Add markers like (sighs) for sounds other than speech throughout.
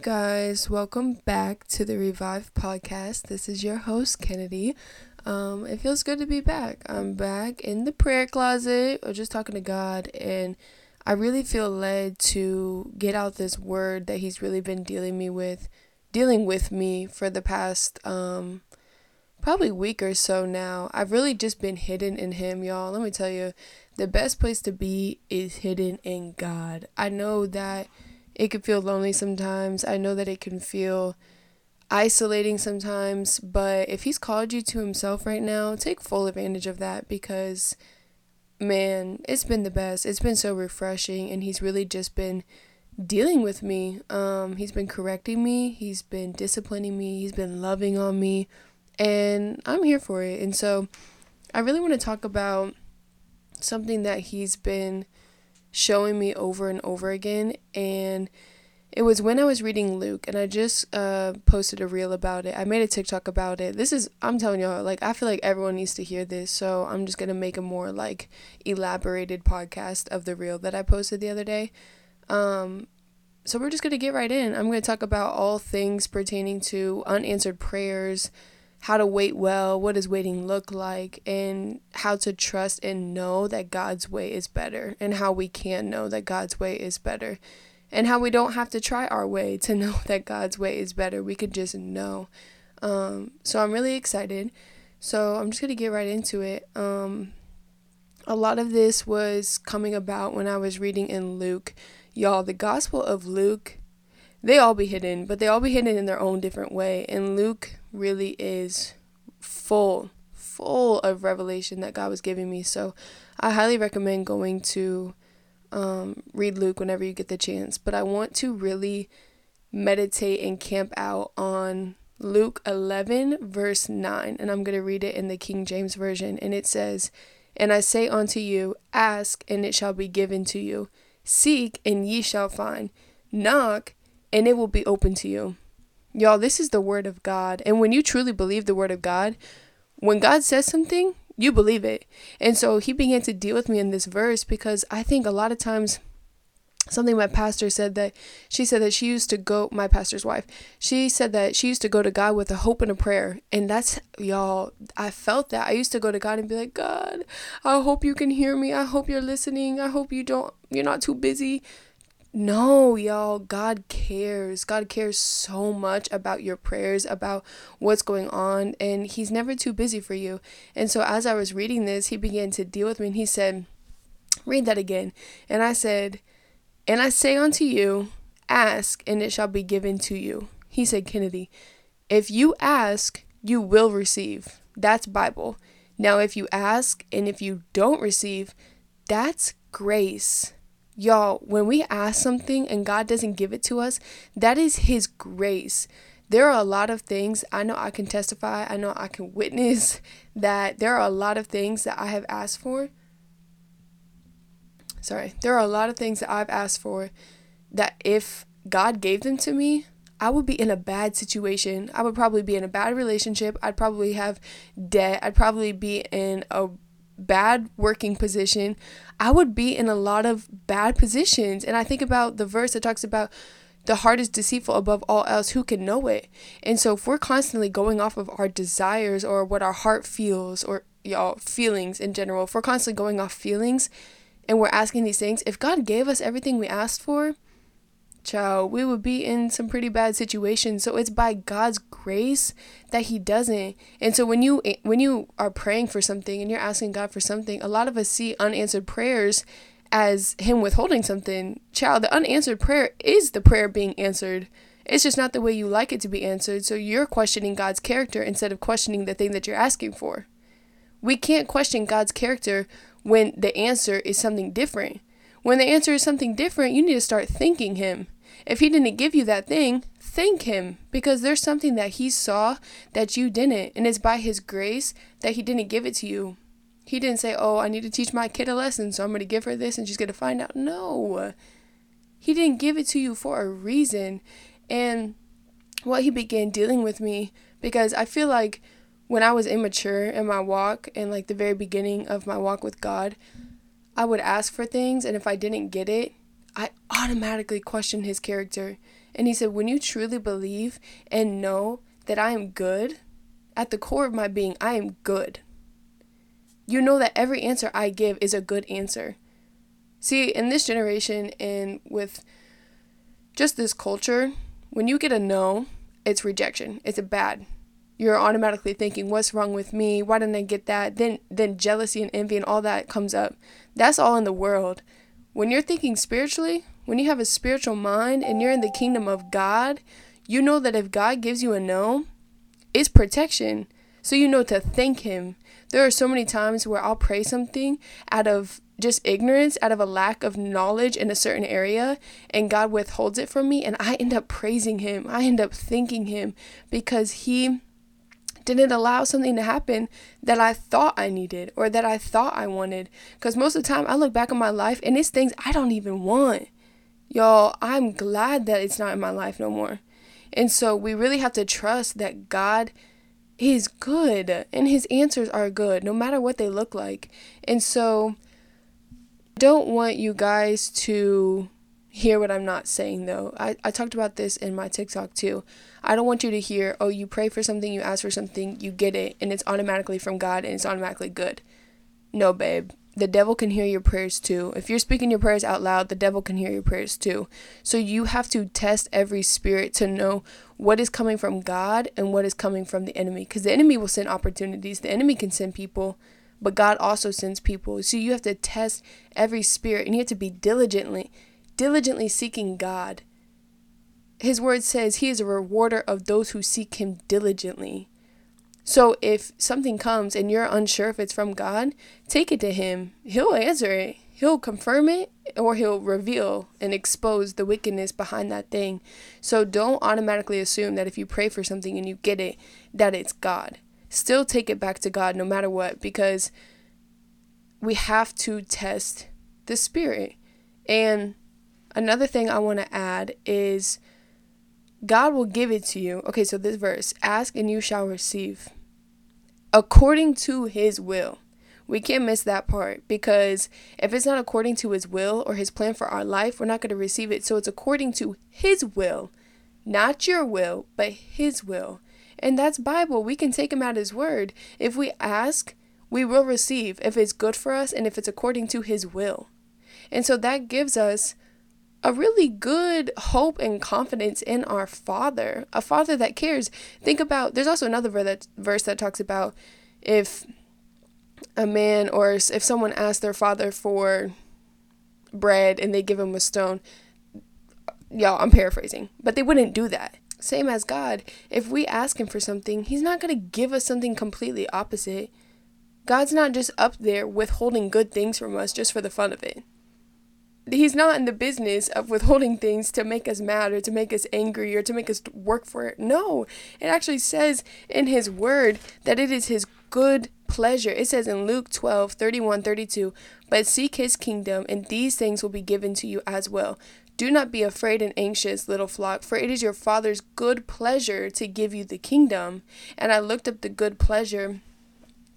guys, welcome back to the Revive podcast. This is your host, Kennedy. Um, it feels good to be back. I'm back in the prayer closet or just talking to God, and I really feel led to get out this word that He's really been dealing me with, dealing with me for the past um, probably week or so now. I've really just been hidden in Him, y'all. Let me tell you, the best place to be is hidden in God. I know that it can feel lonely sometimes. I know that it can feel isolating sometimes, but if he's called you to himself right now, take full advantage of that because man, it's been the best. It's been so refreshing and he's really just been dealing with me. Um he's been correcting me, he's been disciplining me, he's been loving on me, and I'm here for it. And so I really want to talk about something that he's been showing me over and over again. And it was when I was reading Luke, and I just uh, posted a reel about it. I made a TikTok about it. This is, I'm telling y'all, like, I feel like everyone needs to hear this. So I'm just going to make a more, like, elaborated podcast of the reel that I posted the other day. Um, so we're just going to get right in. I'm going to talk about all things pertaining to unanswered prayers how to wait well, what does waiting look like, and how to trust and know that God's way is better, and how we can know that God's way is better, and how we don't have to try our way to (laughs) know that God's way is better. We could just know. Um, so I'm really excited. So I'm just gonna get right into it. Um, a lot of this was coming about when I was reading in Luke. Y'all, the Gospel of Luke, they all be hidden, but they all be hidden in their own different way. And Luke really is full, full of revelation that God was giving me. So I highly recommend going to um, read Luke whenever you get the chance. But I want to really meditate and camp out on Luke 11, verse 9. And I'm going to read it in the King James Version. And it says, And I say unto you, Ask, and it shall be given to you. Seek, and ye shall find. Knock, and it will be open to you. Y'all, this is the word of God. And when you truly believe the word of God, when God says something, you believe it. And so he began to deal with me in this verse because I think a lot of times something my pastor said that she said that she used to go my pastor's wife she said that she used to go to god with a hope and a prayer and that's y'all i felt that i used to go to god and be like god i hope you can hear me i hope you're listening i hope you don't you're not too busy no, y'all, God cares. God cares so much about your prayers, about what's going on, and He's never too busy for you. And so, as I was reading this, He began to deal with me, and He said, Read that again. And I said, And I say unto you, Ask, and it shall be given to you. He said, Kennedy, if you ask, you will receive. That's Bible. Now, if you ask and if you don't receive, that's grace. Y'all, when we ask something and God doesn't give it to us, that is His grace. There are a lot of things I know I can testify, I know I can witness (laughs) that there are a lot of things that I have asked for. Sorry, there are a lot of things that I've asked for that if God gave them to me, I would be in a bad situation. I would probably be in a bad relationship. I'd probably have debt. I'd probably be in a bad working position, I would be in a lot of bad positions. And I think about the verse that talks about the heart is deceitful above all else. Who can know it? And so if we're constantly going off of our desires or what our heart feels or y'all feelings in general, if we're constantly going off feelings and we're asking these things, if God gave us everything we asked for, child, we would be in some pretty bad situations. So it's by God's grace that he doesn't. And so when you when you are praying for something and you're asking God for something, a lot of us see unanswered prayers as him withholding something. Child, the unanswered prayer is the prayer being answered. It's just not the way you like it to be answered. So you're questioning God's character instead of questioning the thing that you're asking for. We can't question God's character when the answer is something different. When the answer is something different, you need to start thanking Him. If He didn't give you that thing, thank Him because there's something that He saw that you didn't, and it's by His grace that He didn't give it to you. He didn't say, Oh, I need to teach my kid a lesson, so I'm going to give her this and she's going to find out. No. He didn't give it to you for a reason. And what He began dealing with me because I feel like when I was immature in my walk and like the very beginning of my walk with God, I would ask for things, and if I didn't get it, I automatically questioned his character. And he said, When you truly believe and know that I am good, at the core of my being, I am good. You know that every answer I give is a good answer. See, in this generation and with just this culture, when you get a no, it's rejection. It's a bad. You're automatically thinking, what's wrong with me? Why didn't I get that? Then then jealousy and envy and all that comes up. That's all in the world. When you're thinking spiritually, when you have a spiritual mind and you're in the kingdom of God, you know that if God gives you a no, it's protection. So you know to thank him. There are so many times where I'll pray something out of just ignorance, out of a lack of knowledge in a certain area, and God withholds it from me, and I end up praising Him. I end up thanking Him because He didn't allow something to happen that I thought I needed or that I thought I wanted. Because most of the time, I look back on my life and it's things I don't even want. Y'all, I'm glad that it's not in my life no more. And so we really have to trust that God is good and his answers are good no matter what they look like. And so don't want you guys to hear what I'm not saying though. I, I talked about this in my TikTok too. I don't want you to hear, oh, you pray for something, you ask for something, you get it, and it's automatically from God and it's automatically good. No, babe. The devil can hear your prayers too. If you're speaking your prayers out loud, the devil can hear your prayers too. So you have to test every spirit to know what is coming from God and what is coming from the enemy. Because the enemy will send opportunities, the enemy can send people but God also sends people. So you have to test every spirit and you have to be diligently, diligently seeking God. His word says he is a rewarder of those who seek him diligently. So if something comes and you're unsure if it's from God, take it to him. He'll answer it. He'll confirm it or he'll reveal and expose the wickedness behind that thing. So don't automatically assume that if you pray for something and you get it, that it's God still take it back to God no matter what because we have to test the spirit. And another thing I want to add is God will give it to you. Okay, so this verse ask and you shall receive according to his will. We can't miss that part because if it's not according to his will or his plan for our life, we're not going to receive it. So it's according to his will, not your will, but his will. And that's Bible. We can take him at his word. If we ask, we will receive if it's good for us and if it's according to his will. And so that gives us a really good hope and confidence in our Father, a Father that cares. Think about, there's also another verse that talks about if a man or if someone asks their father for bread and they give him a stone. Y'all, I'm paraphrasing, but they wouldn't do that. Same as God, if we ask Him for something, He's not going to give us something completely opposite. God's not just up there withholding good things from us just for the fun of it. He's not in the business of withholding things to make us mad or to make us angry or to make us work for it. No, it actually says in His Word that it is His good pleasure. It says in Luke 12 31 32, but seek His kingdom, and these things will be given to you as well. Do not be afraid and anxious, little flock, for it is your Father's good pleasure to give you the kingdom. And I looked up the good pleasure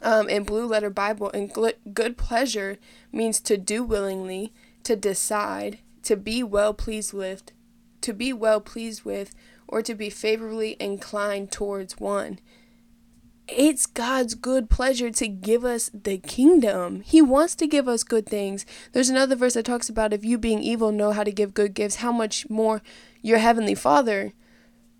um, in Blue Letter Bible, and good pleasure means to do willingly, to decide, to be well pleased with, to be well pleased with, or to be favorably inclined towards one it's God's good pleasure to give us the kingdom. He wants to give us good things. There's another verse that talks about if you being evil know how to give good gifts, how much more your heavenly Father.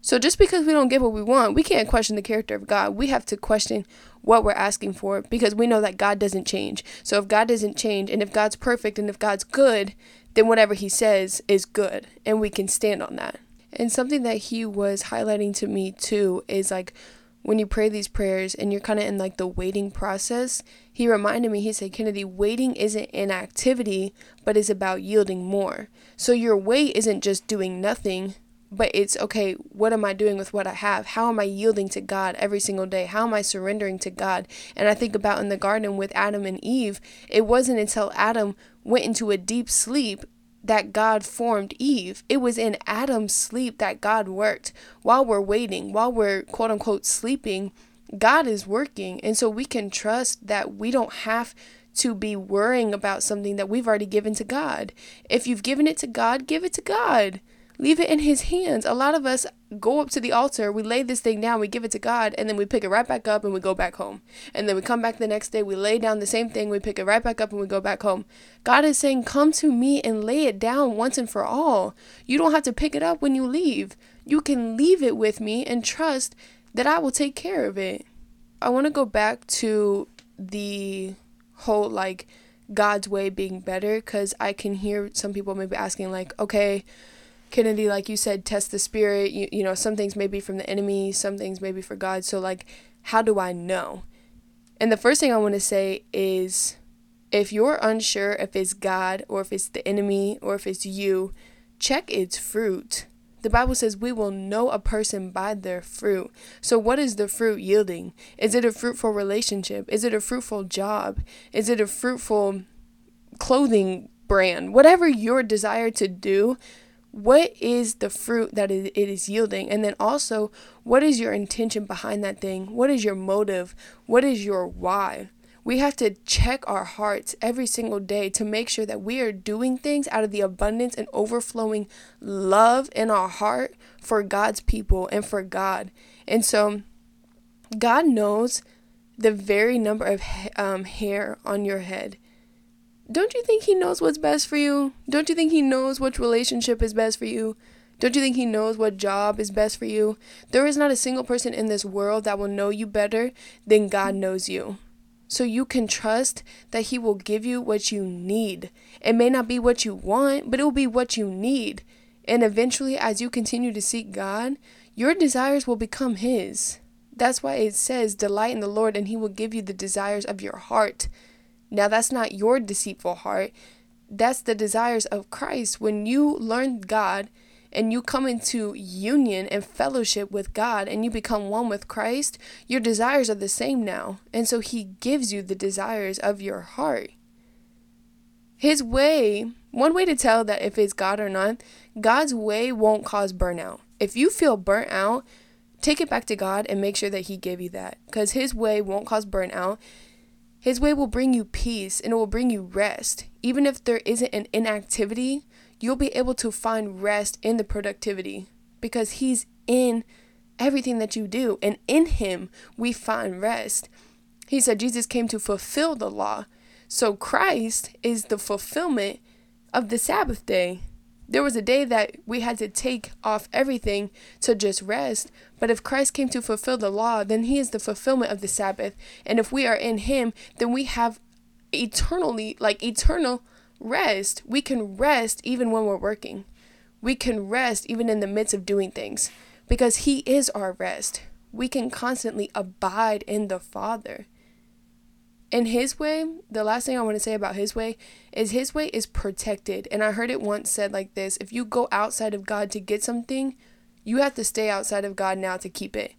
So just because we don't get what we want, we can't question the character of God. We have to question what we're asking for because we know that God doesn't change. So if God doesn't change and if God's perfect and if God's good, then whatever he says is good and we can stand on that. And something that he was highlighting to me too is like when you pray these prayers and you're kind of in like the waiting process, he reminded me, he said, Kennedy, waiting isn't inactivity, but is about yielding more. So your wait isn't just doing nothing, but it's okay, what am I doing with what I have? How am I yielding to God every single day? How am I surrendering to God? And I think about in the garden with Adam and Eve, it wasn't until Adam went into a deep sleep that God formed Eve. It was in Adam's sleep that God worked. While we're waiting, while we're quote unquote sleeping, God is working. And so we can trust that we don't have to be worrying about something that we've already given to God. If you've given it to God, give it to God. Leave it in His hands. A lot of us go up to the altar, we lay this thing down, we give it to God, and then we pick it right back up and we go back home. And then we come back the next day, we lay down the same thing, we pick it right back up and we go back home. God is saying, Come to me and lay it down once and for all. You don't have to pick it up when you leave. You can leave it with me and trust that I will take care of it. I want to go back to the whole like God's way being better because I can hear some people maybe asking, like, okay, Kennedy, like you said, test the spirit. You, you know, some things may be from the enemy, some things may be for God. So, like, how do I know? And the first thing I want to say is if you're unsure if it's God or if it's the enemy or if it's you, check its fruit. The Bible says we will know a person by their fruit. So, what is the fruit yielding? Is it a fruitful relationship? Is it a fruitful job? Is it a fruitful clothing brand? Whatever your desire to do, what is the fruit that it is yielding and then also what is your intention behind that thing what is your motive what is your why we have to check our hearts every single day to make sure that we are doing things out of the abundance and overflowing love in our heart for God's people and for God. And so, God knows the very number of um, hair on your head. Don't you think He knows what's best for you? Don't you think He knows which relationship is best for you? Don't you think He knows what job is best for you? There is not a single person in this world that will know you better than God knows you. So you can trust that He will give you what you need. It may not be what you want, but it will be what you need. And eventually, as you continue to seek God, your desires will become His. That's why it says, Delight in the Lord, and He will give you the desires of your heart. Now, that's not your deceitful heart. That's the desires of Christ. When you learn God and you come into union and fellowship with God and you become one with Christ, your desires are the same now. And so He gives you the desires of your heart. His way, one way to tell that if it's God or not, God's way won't cause burnout. If you feel burnt out, take it back to God and make sure that He gave you that. Because His way won't cause burnout. His way will bring you peace and it will bring you rest. Even if there isn't an inactivity, you'll be able to find rest in the productivity because He's in everything that you do. And in Him, we find rest. He said Jesus came to fulfill the law. So Christ is the fulfillment of the Sabbath day. There was a day that we had to take off everything to just rest. But if Christ came to fulfill the law, then he is the fulfillment of the Sabbath. And if we are in him, then we have eternally, like eternal rest. We can rest even when we're working. We can rest even in the midst of doing things because he is our rest. We can constantly abide in the Father. In his way, the last thing I want to say about his way is his way is protected. And I heard it once said like this if you go outside of God to get something, you have to stay outside of God now to keep it.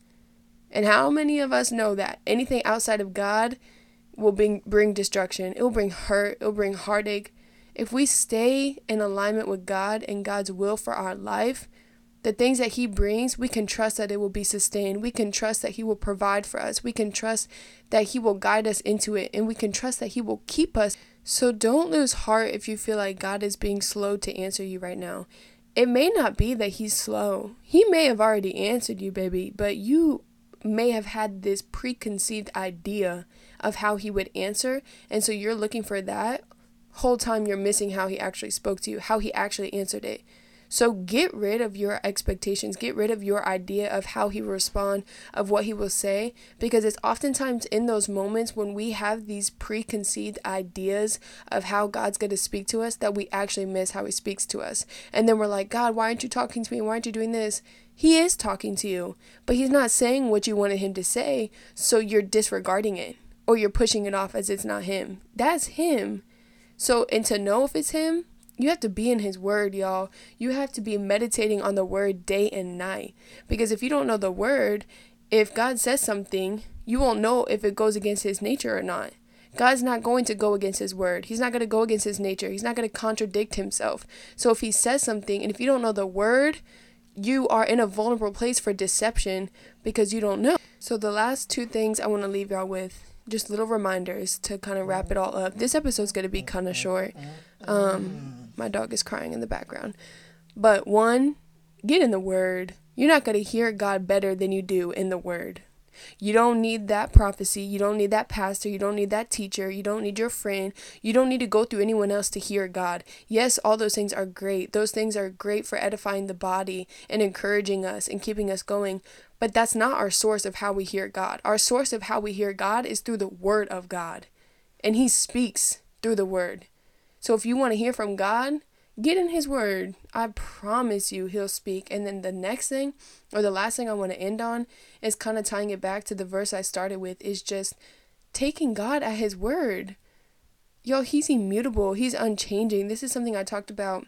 And how many of us know that anything outside of God will bring, bring destruction? It will bring hurt, it will bring heartache. If we stay in alignment with God and God's will for our life, the things that He brings, we can trust that it will be sustained. We can trust that He will provide for us. We can trust that He will guide us into it. And we can trust that He will keep us. So don't lose heart if you feel like God is being slow to answer you right now. It may not be that He's slow, He may have already answered you, baby, but you may have had this preconceived idea of how He would answer. And so you're looking for that. Whole time you're missing how He actually spoke to you, how He actually answered it. So get rid of your expectations, get rid of your idea of how he will respond, of what he will say, because it's oftentimes in those moments when we have these preconceived ideas of how God's going to speak to us that we actually miss how he speaks to us. And then we're like, God, why aren't you talking to me? Why aren't you doing this? He is talking to you, but he's not saying what you wanted him to say, so you're disregarding it or you're pushing it off as it's not him. That's him. So, and to know if it's him, you have to be in his word, y'all. You have to be meditating on the word day and night. Because if you don't know the word, if God says something, you won't know if it goes against his nature or not. God's not going to go against his word. He's not going to go against his nature. He's not going to contradict himself. So if he says something and if you don't know the word, you are in a vulnerable place for deception because you don't know. So the last two things I want to leave y'all with, just little reminders to kind of wrap it all up. This episode's going to be kind of short. Um my dog is crying in the background. But one, get in the word. You're not going to hear God better than you do in the word. You don't need that prophecy. You don't need that pastor. You don't need that teacher. You don't need your friend. You don't need to go through anyone else to hear God. Yes, all those things are great. Those things are great for edifying the body and encouraging us and keeping us going. But that's not our source of how we hear God. Our source of how we hear God is through the Word of God. And He speaks through the Word. So if you want to hear from God, get in His Word. I promise you, He'll speak. And then the next thing, or the last thing I want to end on, is kind of tying it back to the verse I started with, is just taking God at His Word. Yo, He's immutable, He's unchanging. This is something I talked about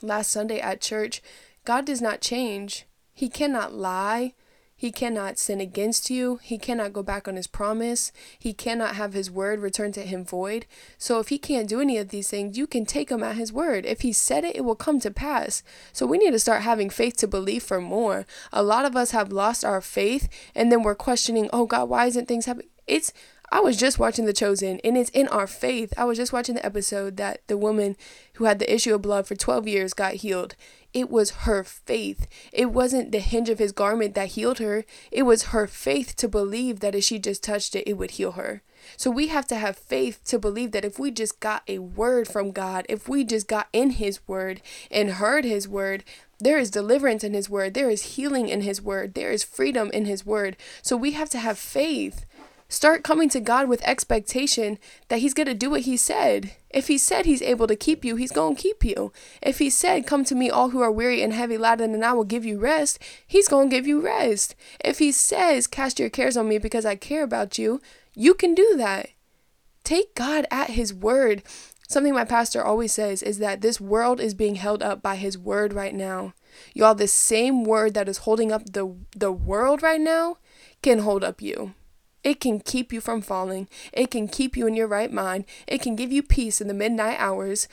last Sunday at church. God does not change. He cannot lie. He cannot sin against you. He cannot go back on his promise. He cannot have his word return to him void. So if he can't do any of these things, you can take him at his word. If he said it, it will come to pass. So we need to start having faith to believe for more. A lot of us have lost our faith and then we're questioning, oh God, why isn't things happening? It's I was just watching The Chosen, and it's in our faith. I was just watching the episode that the woman who had the issue of blood for 12 years got healed. It was her faith. It wasn't the hinge of his garment that healed her. It was her faith to believe that if she just touched it, it would heal her. So we have to have faith to believe that if we just got a word from God, if we just got in His word and heard His word, there is deliverance in His word. There is healing in His word. There is freedom in His word. So we have to have faith. Start coming to God with expectation that He's going to do what He said. If He said He's able to keep you, He's going to keep you. If He said, Come to me, all who are weary and heavy laden, and I will give you rest, He's going to give you rest. If He says, Cast your cares on me because I care about you, you can do that. Take God at His word. Something my pastor always says is that this world is being held up by His word right now. Y'all, the same word that is holding up the, the world right now can hold up you. It can keep you from falling. It can keep you in your right mind. It can give you peace in the midnight hours.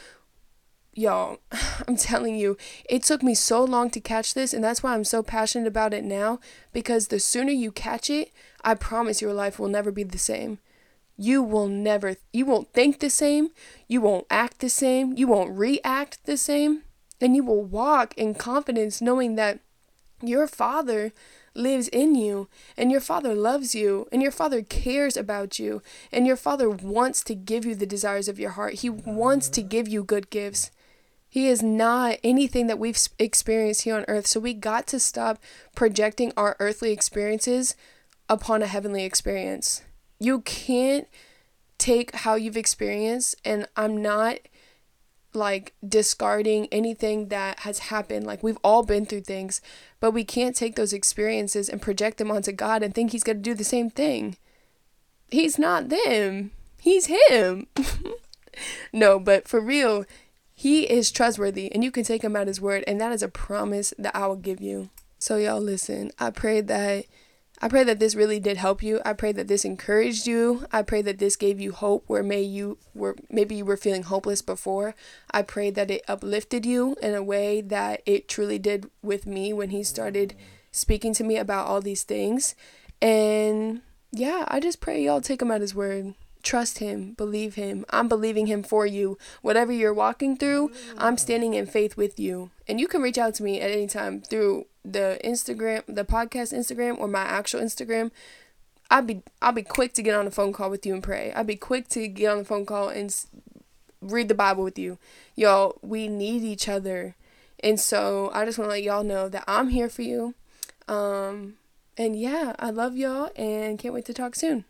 Y'all, (sighs) I'm telling you, it took me so long to catch this, and that's why I'm so passionate about it now. Because the sooner you catch it, I promise your life will never be the same. You will never, you won't think the same. You won't act the same. You won't react the same. And you will walk in confidence knowing that your Father lives in you, and your Father loves you, and your Father cares about you, and your Father wants to give you the desires of your heart. He wants to give you good gifts. He is not anything that we've experienced here on earth. So we got to stop projecting our earthly experiences upon a heavenly experience. You can't take how you've experienced, and I'm not like discarding anything that has happened. Like we've all been through things, but we can't take those experiences and project them onto God and think He's going to do the same thing. He's not them, He's Him. (laughs) no, but for real, He is trustworthy and you can take Him at His word, and that is a promise that I will give you. So, y'all, listen, I pray that I pray that this really did help you. I pray that this encouraged you. I pray that this gave you hope where may you were maybe you were feeling hopeless before. I pray that it uplifted you in a way that it truly did with me when he started speaking to me about all these things. And yeah, I just pray y'all take him at his word. Trust him, believe him. I'm believing him for you. Whatever you're walking through, I'm standing in faith with you. And you can reach out to me at any time through the Instagram, the podcast Instagram, or my actual Instagram, I'll be I'll be quick to get on a phone call with you and pray. I'll be quick to get on the phone call and read the Bible with you. Y'all, we need each other. And so I just want to let y'all know that I'm here for you. Um, and yeah, I love y'all and can't wait to talk soon.